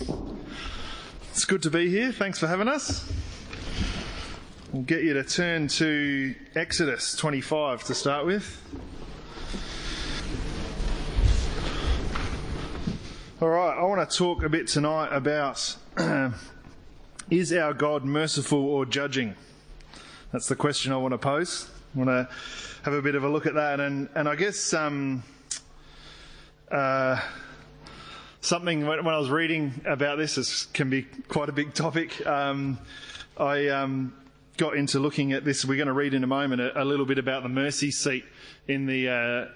It's good to be here. Thanks for having us. We'll get you to turn to Exodus 25 to start with. All right, I want to talk a bit tonight about is our God merciful or judging? That's the question I want to pose. I want to have a bit of a look at that, and and I guess um, uh, something when, I was reading about this, this can be quite a big topic. Um, I um, got into looking at this. We're going to read in a moment a, a little bit about the mercy seat in the uh,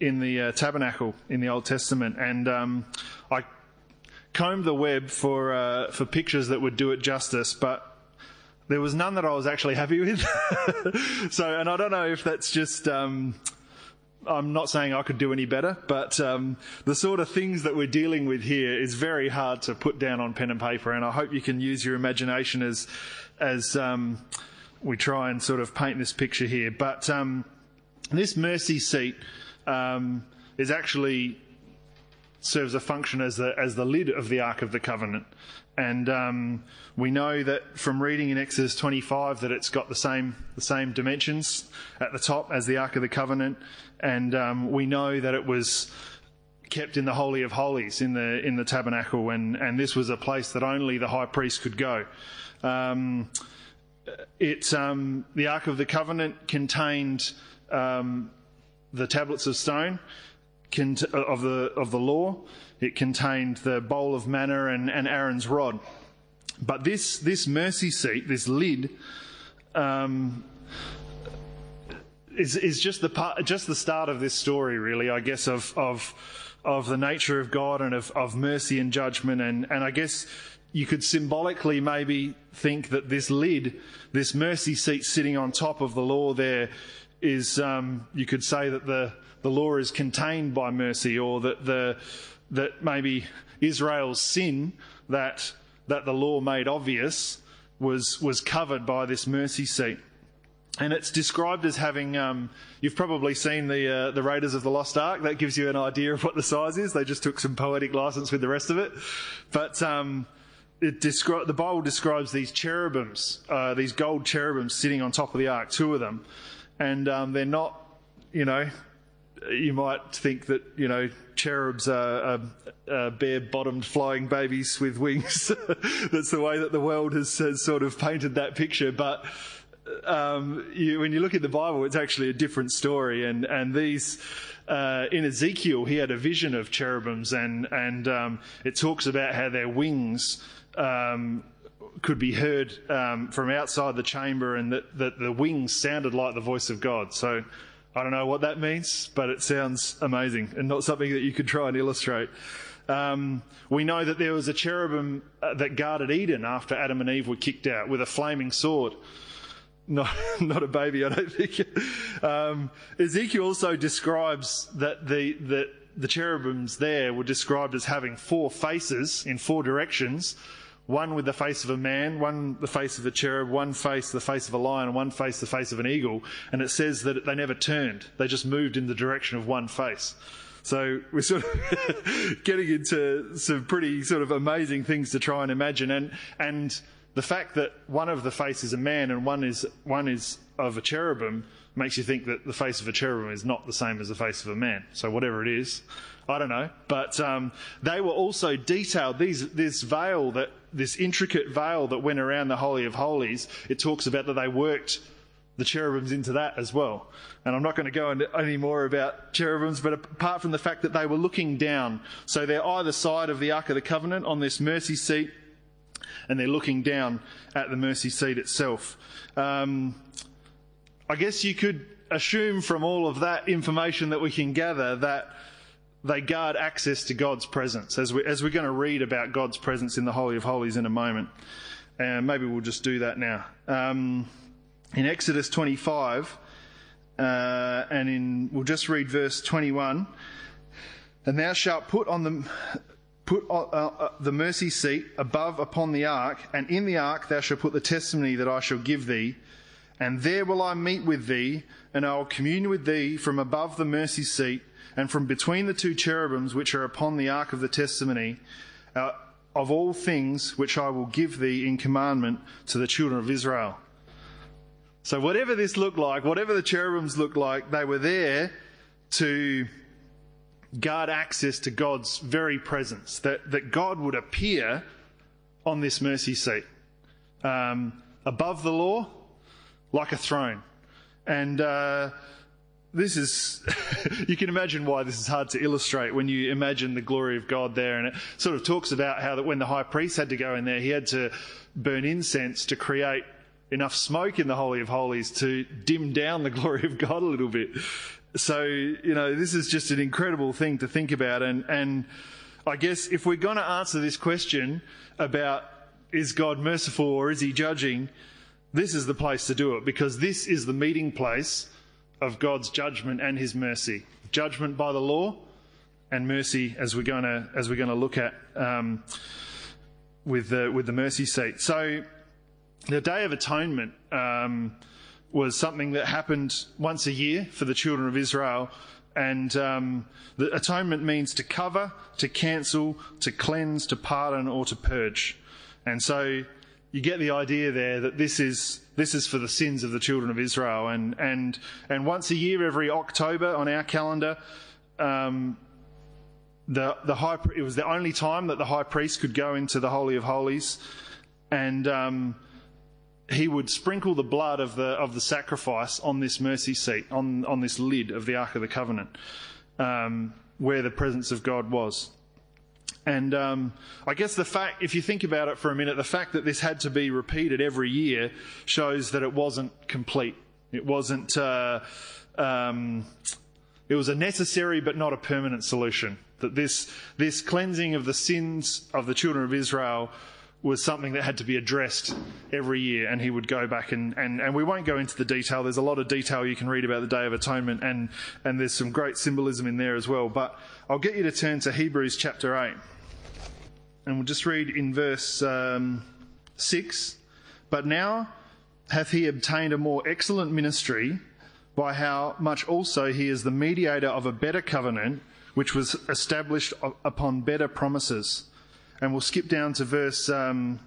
in the uh, tabernacle in the Old Testament, and um, I combed the web for uh, for pictures that would do it justice, but there was none that I was actually happy with. so, and I don't know if that's just. I'm not saying I could do any better, but um, the sort of things that we're dealing with here is very hard to put down on pen and paper, and I hope you can use your imagination as as um, we try and sort of paint this picture here. But um, this mercy seat um, is actually serves a function as the as the lid of the Ark of the Covenant, and um, we know that from reading in Exodus 25 that it's got the same the same dimensions at the top as the Ark of the Covenant, and um, we know that it was kept in the Holy of Holies in the in the tabernacle, and and this was a place that only the high priest could go. Um, it um, the Ark of the Covenant contained um, the tablets of stone of the of the law. It contained the bowl of manna and, and Aaron's rod. But this this mercy seat, this lid, um, is is just the part, just the start of this story, really. I guess of of of the nature of God and of, of mercy and judgment, and and I guess you could symbolically maybe think that this lid, this mercy seat sitting on top of the law there, is um, you could say that the the law is contained by mercy, or that the that maybe Israel's sin that that the law made obvious was was covered by this mercy seat. And it's described as having. Um, you've probably seen the uh, the Raiders of the Lost Ark. That gives you an idea of what the size is. They just took some poetic license with the rest of it, but um, it descri- the Bible describes these cherubims, uh, these gold cherubims sitting on top of the ark, two of them, and um, they're not, you know, you might think that you know cherubs are, are, are bare-bottomed flying babies with wings. That's the way that the world has, has sort of painted that picture, but. Um, you, when you look at the Bible, it's actually a different story. And and these uh, in Ezekiel, he had a vision of cherubims, and and um, it talks about how their wings um, could be heard um, from outside the chamber, and that, that the wings sounded like the voice of God. So I don't know what that means, but it sounds amazing and not something that you could try and illustrate. Um, we know that there was a cherubim uh, that guarded Eden after Adam and Eve were kicked out with a flaming sword. Not, not a baby, I don't think. Um, Ezekiel also describes that the, that the cherubims there were described as having four faces in four directions one with the face of a man, one the face of a cherub, one face the face of a lion, one face the face of an eagle. And it says that they never turned, they just moved in the direction of one face. So we're sort of getting into some pretty sort of amazing things to try and imagine. And, and the fact that one of the faces is a man and one is, one is of a cherubim makes you think that the face of a cherubim is not the same as the face of a man. So whatever it is, I don't know. But um, they were also detailed. These, this veil that this intricate veil that went around the Holy of Holies, it talks about that they worked the cherubims into that as well. And I'm not going to go into any more about cherubims, but apart from the fact that they were looking down, so they're either side of the Ark of the Covenant on this mercy seat, and they're looking down at the mercy seat itself. Um, I guess you could assume from all of that information that we can gather that they guard access to God's presence, as, we, as we're going to read about God's presence in the Holy of Holies in a moment. And maybe we'll just do that now. Um, in Exodus 25, uh, and in we'll just read verse 21. And thou shalt put on the put uh, uh, the mercy seat above upon the ark, and in the ark thou shalt put the testimony that I shall give thee, and there will I meet with thee, and I will commune with thee from above the mercy seat and from between the two cherubims which are upon the ark of the testimony, uh, of all things which I will give thee in commandment to the children of Israel. So, whatever this looked like, whatever the cherubims looked like, they were there to guard access to God's very presence, that, that God would appear on this mercy seat um, above the law, like a throne. And uh, this is, you can imagine why this is hard to illustrate when you imagine the glory of God there. And it sort of talks about how that when the high priest had to go in there, he had to burn incense to create enough smoke in the Holy of Holies to dim down the glory of God a little bit. So, you know, this is just an incredible thing to think about. And, and I guess if we're going to answer this question about is God merciful or is he judging, this is the place to do it because this is the meeting place of God's judgment and his mercy. Judgment by the law and mercy as we're going to, as we're going to look at um, with, the, with the mercy seat. So, the Day of Atonement um, was something that happened once a year for the children of Israel. And um, the atonement means to cover, to cancel, to cleanse, to pardon, or to purge. And so you get the idea there that this is this is for the sins of the children of Israel. And and and once a year, every October on our calendar, um, the the high it was the only time that the high priest could go into the holy of holies, and um, he would sprinkle the blood of the of the sacrifice on this mercy seat, on on this lid of the Ark of the Covenant, um, where the presence of God was. And um, I guess the fact, if you think about it for a minute, the fact that this had to be repeated every year shows that it wasn't complete. It wasn't. Uh, um, it was a necessary but not a permanent solution. That this this cleansing of the sins of the children of Israel was something that had to be addressed every year, and he would go back and, and, and we won't go into the detail. There's a lot of detail you can read about the Day of Atonement, and, and there's some great symbolism in there as well. But I'll get you to turn to Hebrews chapter 8, and we'll just read in verse um, 6. But now hath he obtained a more excellent ministry, by how much also he is the mediator of a better covenant, which was established upon better promises and we'll skip down to verse um,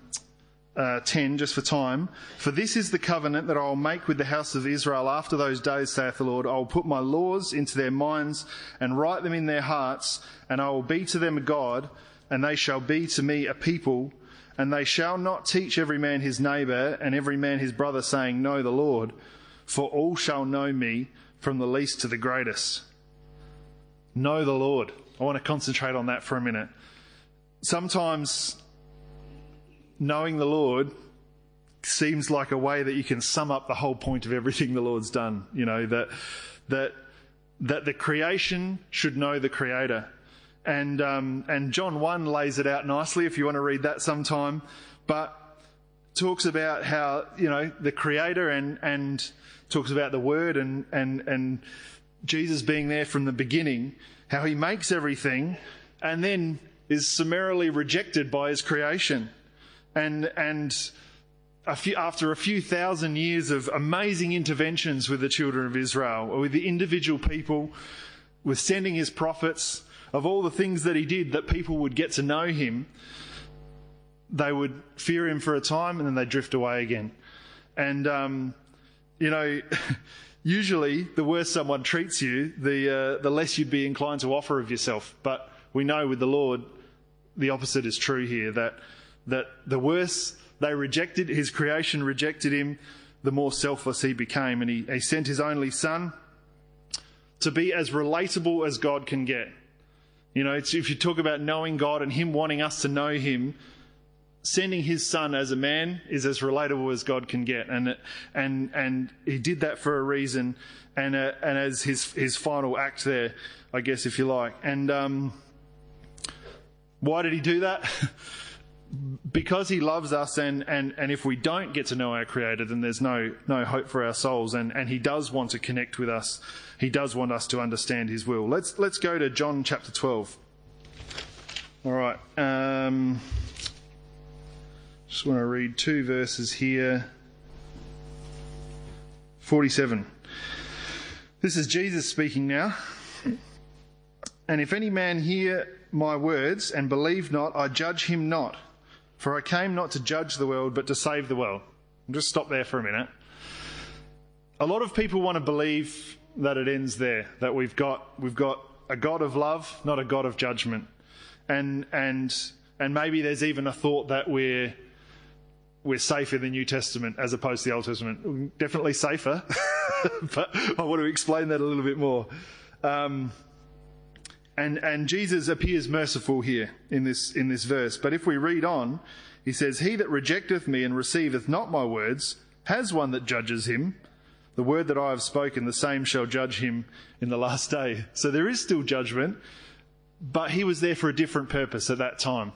uh, 10 just for time. For this is the covenant that I will make with the house of Israel after those days, saith the Lord. I will put my laws into their minds and write them in their hearts, and I will be to them a God, and they shall be to me a people. And they shall not teach every man his neighbour and every man his brother, saying, Know the Lord, for all shall know me from the least to the greatest. Know the Lord. I want to concentrate on that for a minute sometimes knowing the Lord seems like a way that you can sum up the whole point of everything the Lord's done. You know, that, that, that the creation should know the Creator. And, um, and John 1 lays it out nicely if you want to read that sometime. But talks about how, you know, the Creator and, and talks about the Word and, and, and Jesus being there from the beginning, how he makes everything and then is summarily rejected by his creation. And, and a few, after a few thousand years of amazing interventions with the children of Israel, with the individual people, with sending his prophets, of all the things that he did that people would get to know him, they would fear him for a time and then they'd drift away again. And, um, you know, usually the worse someone treats you, the, uh, the less you'd be inclined to offer of yourself. But we know with the Lord, the opposite is true here that, that the worse they rejected, his creation rejected him, the more selfless he became. And he, he sent his only son to be as relatable as God can get. You know, if you talk about knowing God and him wanting us to know him, sending his son as a man is as relatable as God can get. And, and, and he did that for a reason and, uh, and as his, his final act there, I guess, if you like. And, um, why did he do that? because he loves us and, and, and if we don't get to know our creator then there's no, no hope for our souls. And, and he does want to connect with us. He does want us to understand his will. Let's let's go to john chapter 12 all right um, just want to read two verses here. 47 this is jesus speaking now and if any man hear my words and believe not, I judge him not. For I came not to judge the world, but to save the world. I'll just stop there for a minute. A lot of people want to believe that it ends there, that we've got, we've got a God of love, not a God of judgment. And, and, and maybe there's even a thought that we're, we're safer in the New Testament as opposed to the Old Testament. Definitely safer, but I want to explain that a little bit more. Um, and, and Jesus appears merciful here in this, in this verse. But if we read on, he says, He that rejecteth me and receiveth not my words has one that judges him. The word that I have spoken, the same shall judge him in the last day. So there is still judgment, but he was there for a different purpose at that time.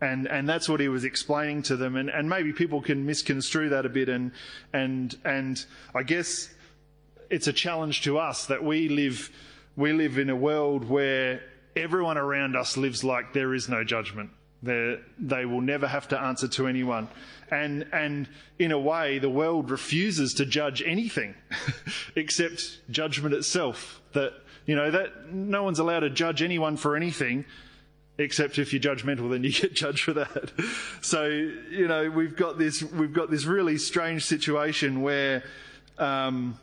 And, and that's what he was explaining to them. And, and maybe people can misconstrue that a bit. And, and, and I guess it's a challenge to us that we live we live in a world where everyone around us lives like there is no judgment. They're, they will never have to answer to anyone. And, and in a way, the world refuses to judge anything except judgment itself. That, you know, that no one's allowed to judge anyone for anything except if you're judgmental, then you get judged for that. So, you know, we've got this, we've got this really strange situation where, um,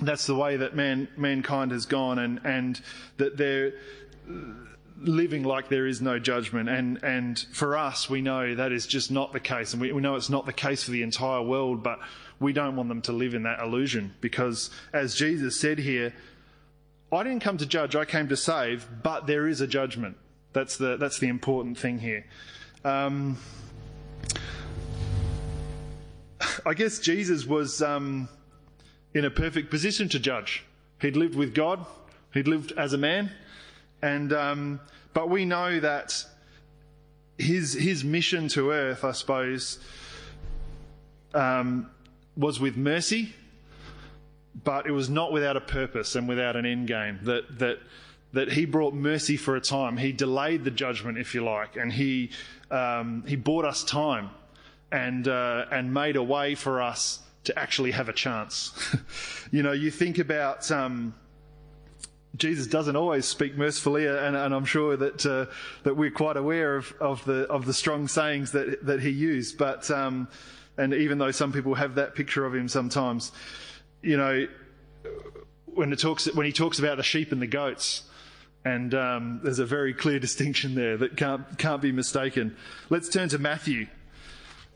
that's the way that man, mankind has gone and, and that they're living like there is no judgment. And, and for us, we know that is just not the case. And we, we know it's not the case for the entire world, but we don't want them to live in that illusion because as Jesus said here, I didn't come to judge, I came to save, but there is a judgment. That's the, that's the important thing here. Um, I guess Jesus was, um, in a perfect position to judge. He'd lived with God, he'd lived as a man, and um, but we know that his his mission to earth, I suppose, um, was with mercy, but it was not without a purpose and without an end game. That that that he brought mercy for a time. He delayed the judgment, if you like, and he um, he bought us time and uh, and made a way for us to actually have a chance. you know, you think about um, Jesus doesn't always speak mercifully, and, and I'm sure that uh, that we're quite aware of, of the of the strong sayings that that he used. But um, and even though some people have that picture of him sometimes, you know, when it talks when he talks about the sheep and the goats. And um, there's a very clear distinction there that can't can't be mistaken. Let's turn to Matthew,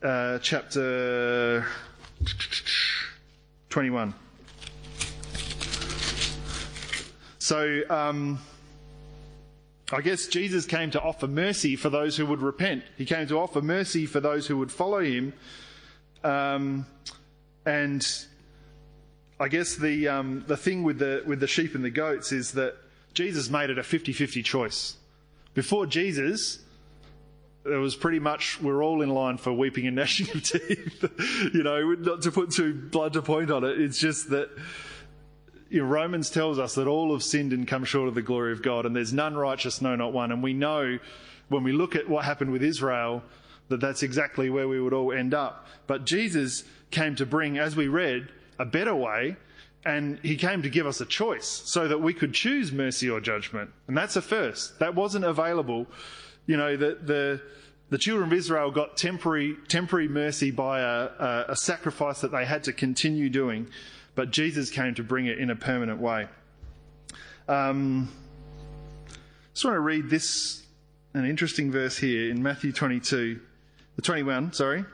uh, chapter 21. So, um, I guess Jesus came to offer mercy for those who would repent. He came to offer mercy for those who would follow him. Um, and I guess the, um, the thing with the, with the sheep and the goats is that Jesus made it a 50 50 choice. Before Jesus, it was pretty much we're all in line for weeping and gnashing of teeth. you know, not to put too blunt a point on it. It's just that you know, Romans tells us that all have sinned and come short of the glory of God, and there's none righteous, no, not one. And we know when we look at what happened with Israel that that's exactly where we would all end up. But Jesus came to bring, as we read, a better way. And he came to give us a choice so that we could choose mercy or judgment. And that's a first. That wasn't available you know, the, the, the children of Israel got temporary, temporary mercy by a, a, a sacrifice that they had to continue doing, but Jesus came to bring it in a permanent way. Um, I just want to read this, an interesting verse here in Matthew 22, the 21, sorry,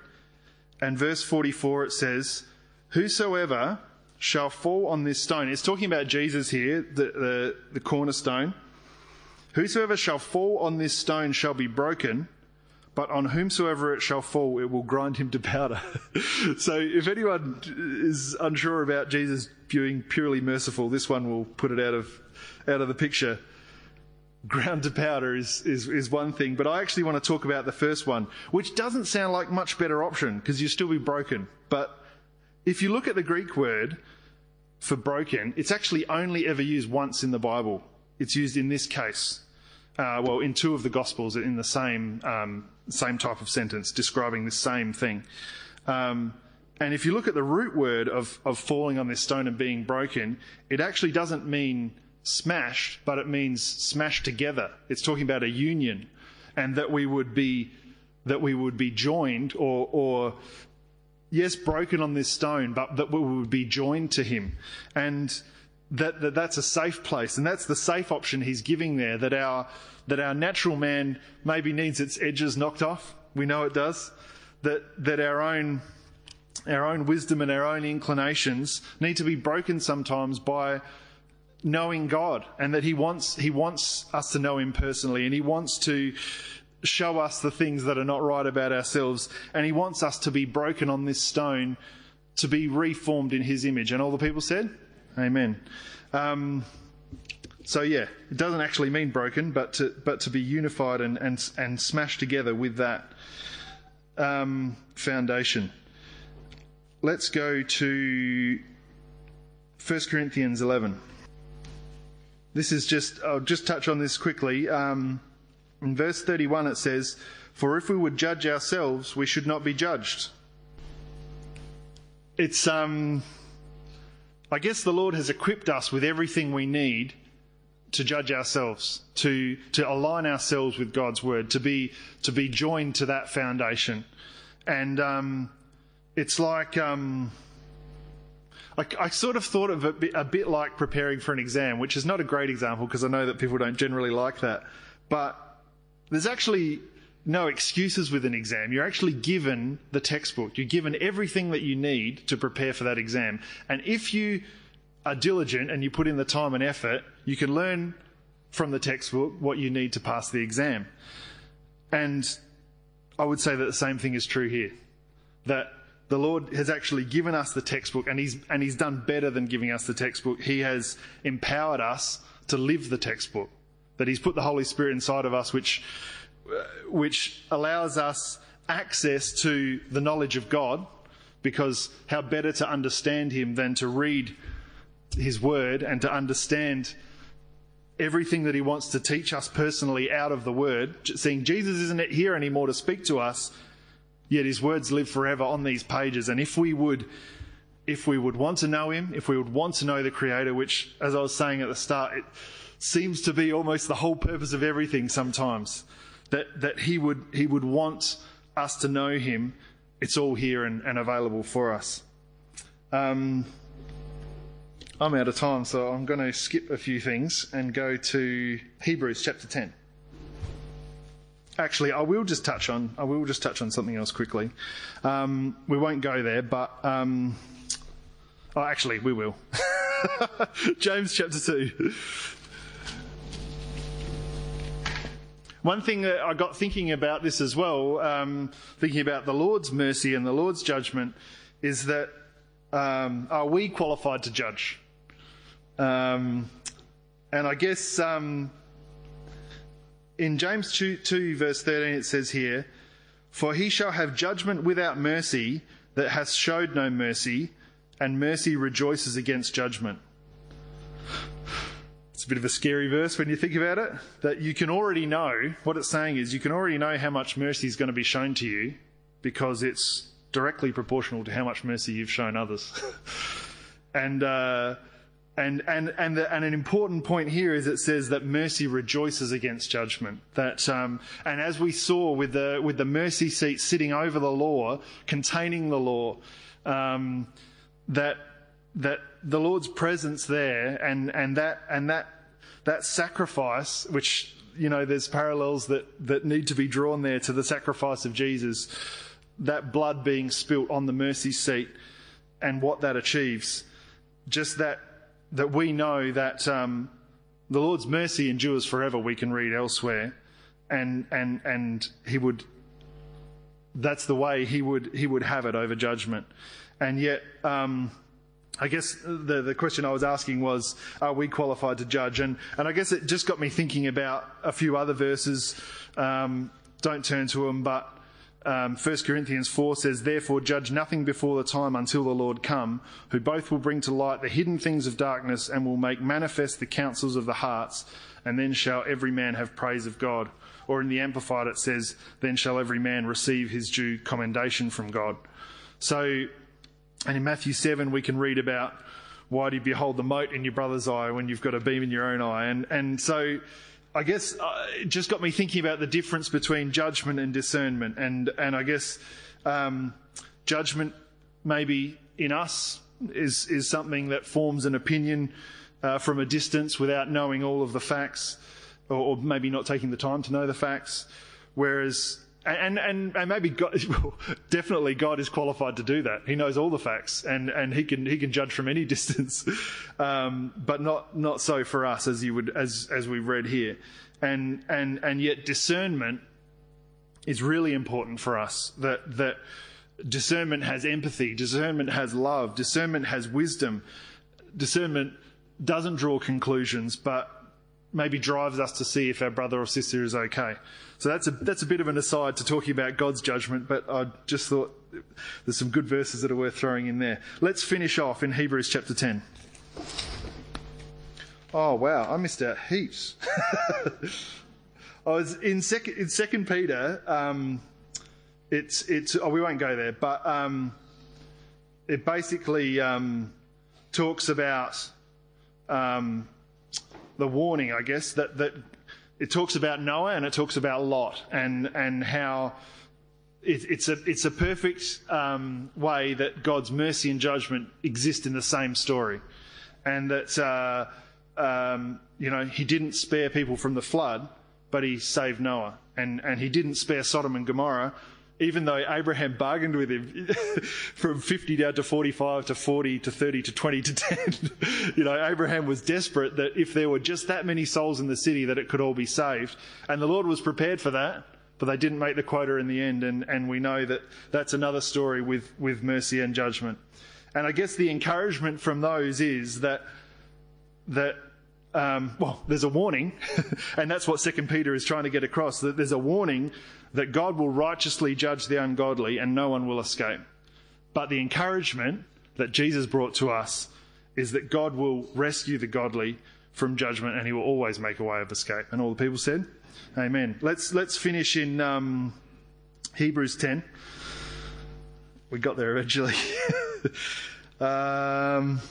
and verse 44 it says, Whosoever shall fall on this stone, it's talking about Jesus here, the, the, the cornerstone. Whosoever shall fall on this stone shall be broken, but on whomsoever it shall fall, it will grind him to powder. so if anyone is unsure about Jesus being purely merciful, this one will put it out of, out of the picture. Ground to powder is, is, is one thing, but I actually want to talk about the first one, which doesn't sound like much better option because you still be broken. But if you look at the Greek word for broken, it's actually only ever used once in the Bible. It's used in this case uh, well, in two of the Gospels in the same, um, same type of sentence describing the same thing. Um, and if you look at the root word of, of falling on this stone and being broken, it actually doesn't mean smashed, but it means smashed together. It's talking about a union and that we would be that we would be joined or, or yes, broken on this stone, but that we would be joined to him. And that, that that's a safe place. And that's the safe option he's giving there, that our, that our natural man maybe needs its edges knocked off. We know it does. That, that our own, our own wisdom and our own inclinations need to be broken sometimes by knowing God and that he wants, he wants us to know him personally and he wants to, show us the things that are not right about ourselves. And He wants us to be broken on this stone to be reformed in His image. And all the people said, Amen. Um, so yeah, it doesn't actually mean broken, but to, but to be unified and, and, and smashed together with that um, foundation. Let's go to 1 Corinthians 11. This is just, I'll just touch on this quickly. Um, in verse 31, it says, For if we would judge ourselves, we should not be judged. It's, um, I guess the Lord has equipped us with everything we need to judge ourselves, to, to align ourselves with God's word, to be, to be joined to that foundation. And, um, it's like, um, I, I, sort of thought of it a bit like preparing for an exam, which is not a great example because I know that people don't generally like that. But there's actually no excuses with an exam. You're actually given the textbook. You're given everything that you need to prepare for that exam. And if you are diligent and you put in the time and effort, you can learn from the textbook what you need to pass the exam. And I would say that the same thing is true here. That the Lord has actually given us the textbook and he's, and he's done better than giving us the textbook. He has empowered us to live the textbook that He's put the Holy Spirit inside of us, which, which allows us access to the knowledge of God, because how better to understand Him than to read His Word and to understand everything that He wants to teach us personally out of the Word, seeing Jesus isn't here anymore to speak to us, yet His words live forever on these pages. And if we would if we would want to know him, if we would want to know the Creator, which, as I was saying at the start, it, seems to be almost the whole purpose of everything sometimes. That, that he, would, he would want us to know him. It's all here and, and available for us. Um, I'm out of time, so I'm going to skip a few things and go to Hebrews chapter 10. Actually, I will just touch on I will just touch on something else quickly. Um, we won't go there, but um, oh, actually, we will. James chapter two. One thing that I got thinking about this as well, um, thinking about the Lord's mercy and the Lord's judgment, is that um, are we qualified to judge? Um, and I guess um, in James 2, 2, verse 13, it says here, For he shall have judgment without mercy that hath showed no mercy, and mercy rejoices against judgment. A bit of a scary verse when you think about it. That you can already know, what it's saying is, you can already know how much mercy is going to be shown to you because it's directly proportional to how much mercy you've shown others. and, uh, and, and, and, the, and, an important point here is it says that mercy rejoices against judgment. That, um, and as we saw with the, with the mercy seat sitting over the law, containing the law, um, that that the Lord's presence there and, and that and that that sacrifice, which you know, there's parallels that, that need to be drawn there to the sacrifice of Jesus, that blood being spilt on the mercy seat and what that achieves. Just that that we know that um, the Lord's mercy endures forever. We can read elsewhere, and and and He would. That's the way He would He would have it over judgment, and yet. Um, I guess the, the question I was asking was, are we qualified to judge? And, and I guess it just got me thinking about a few other verses. Um, don't turn to them, but um, 1 Corinthians 4 says, Therefore judge nothing before the time until the Lord come, who both will bring to light the hidden things of darkness and will make manifest the counsels of the hearts, and then shall every man have praise of God. Or in the Amplified it says, Then shall every man receive his due commendation from God. So and in Matthew 7, we can read about why do you behold the mote in your brother's eye when you've got a beam in your own eye? And, and so I guess uh, it just got me thinking about the difference between judgment and discernment, and and I guess um, judgment maybe in us is is something that forms an opinion uh, from a distance without knowing all of the facts, or, or, maybe not taking the time to know the facts, whereas. And, and, and maybe God, definitely God is qualified to do that. He knows all the facts and, and he can, he can judge from any distance. Um, but not, not so for us as you would, as, as we've read here. And, and, and yet discernment is really important for us that, that discernment has empathy, discernment has love, discernment has wisdom, discernment doesn't draw conclusions, but maybe drives us to see if our brother or sister is okay. So that's a, that's a bit of an aside to talking about God's judgment, but I just thought there's some good verses that are worth throwing in there. Let's finish off in Hebrews chapter 10. Oh, wow, I missed out heaps. I was in second, in second Peter, um, it's, it's, oh, we won't go there, but um, it basically um, talks about um, the warning, I guess, that, that it talks about Noah and it talks about Lot and, and how it, it's, a, it's a perfect um, way that God's mercy and judgment exist in the same story. And that, uh, um, you know, he didn't spare people from the flood, but he saved Noah. And, and he didn't spare Sodom and Gomorrah, even though Abraham bargained with him from 50 down to 45 to 40 to 30 to 20 to 10. you know, Abraham was desperate that if there were just that many souls in the city that it could all be saved. And the Lord was prepared for that, but they didn't make the quota in the end. And, and we know that that's another story with, with mercy and judgment. And I guess the encouragement from those is that, that um, well, there's a warning, and that's what Second Peter is trying to get across. That there's a warning that God will righteously judge the ungodly, and no one will escape. But the encouragement that Jesus brought to us is that God will rescue the godly from judgment, and He will always make a way of escape. And all the people said, "Amen." Let's let's finish in um, Hebrews 10. We got there eventually. um,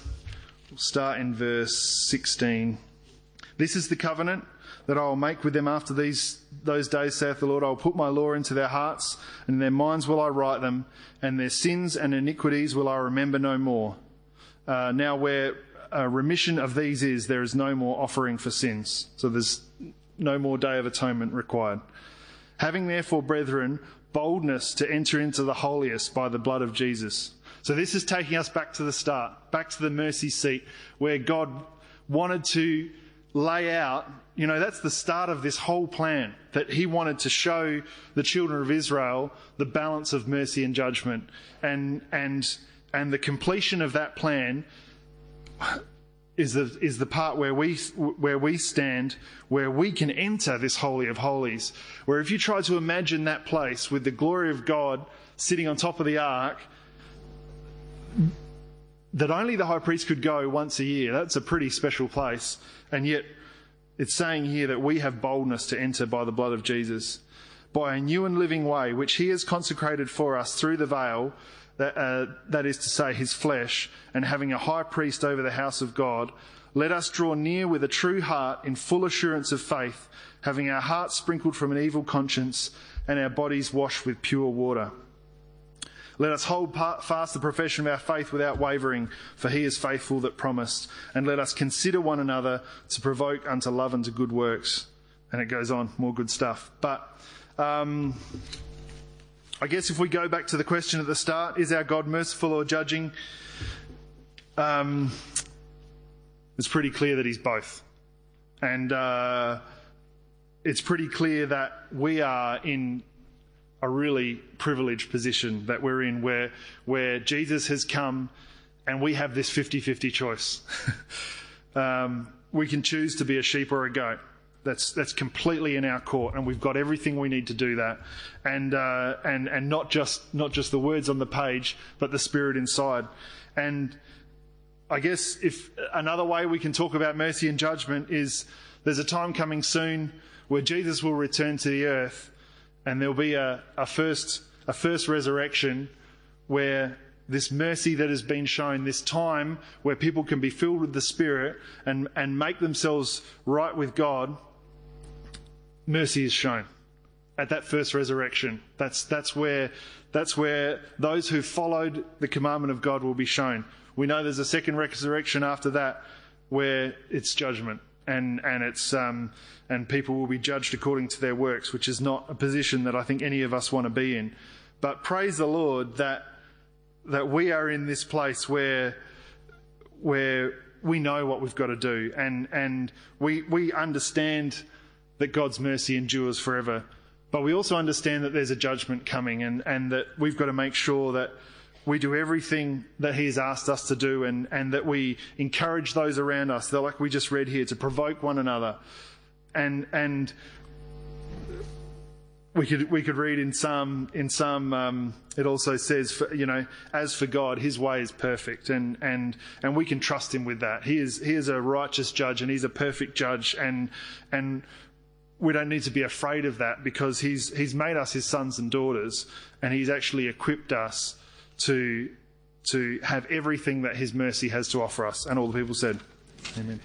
we'll start in verse 16. This is the covenant that I will make with them after these those days, saith the Lord. I will put my law into their hearts, and in their minds will I write them, and their sins and iniquities will I remember no more. Uh, now, where a remission of these is, there is no more offering for sins. So there's no more day of atonement required. Having therefore, brethren, boldness to enter into the holiest by the blood of Jesus. So this is taking us back to the start, back to the mercy seat, where God wanted to lay out, you know, that's the start of this whole plan that he wanted to show the children of Israel the balance of mercy and judgment. And, and, and the completion of that plan is the, is the part where we, where we stand, where we can enter this Holy of Holies. Where if you try to imagine that place with the glory of God sitting on top of the ark, that only the high priest could go once a year. That's a pretty special place. And yet, it's saying here that we have boldness to enter by the blood of Jesus, by a new and living way, which he has consecrated for us through the veil, that, uh, that is to say, his flesh, and having a high priest over the house of God. Let us draw near with a true heart in full assurance of faith, having our hearts sprinkled from an evil conscience and our bodies washed with pure water. Let us hold fast the profession of our faith without wavering, for he is faithful that promised. And let us consider one another to provoke unto love and to good works. And it goes on, more good stuff. But um, I guess if we go back to the question at the start, is our God merciful or judging? Um, it's pretty clear that he's both. And uh, it's pretty clear that we are in a really privileged position that we're in where, where Jesus has come and we have this 50 50 choice. um, we can choose to be a sheep or a goat. That's, that's completely in our court, and we've got everything we need to do that. And, uh, and, and not, just, not just the words on the page, but the spirit inside. And I guess if another way we can talk about mercy and judgment is there's a time coming soon where Jesus will return to the earth and there'll be a, a first a first resurrection where this mercy that has been shown, this time where people can be filled with the Spirit and, and make themselves right with God, mercy is shown at that first resurrection. That's, that's, where, that's where those who followed the commandment of God will be shown. We know there's a second resurrection after that where it's judgment and, and, it's, um, and people will be judged according to their works, which is not a position that I think any of us want to be in. But praise the Lord that, that we are in this place where, where we know what we've got to do and, and we, we understand that God's mercy endures forever. But we also understand that there's a judgment coming and, and that we've got to make sure that we do everything that He has asked us to do and, and that we encourage those around us. They're like we just read here, to provoke one another. And, and we could, we could read in some, in some, um, it also says, for, you know, as for God, His way is perfect and, and, and we can trust Him with that. He is, He is a righteous judge and He's a perfect judge and, and we don't need to be afraid of that because he's, he's made us his sons and daughters and he's actually equipped us to, to have everything that his mercy has to offer us. And all the people said, Amen.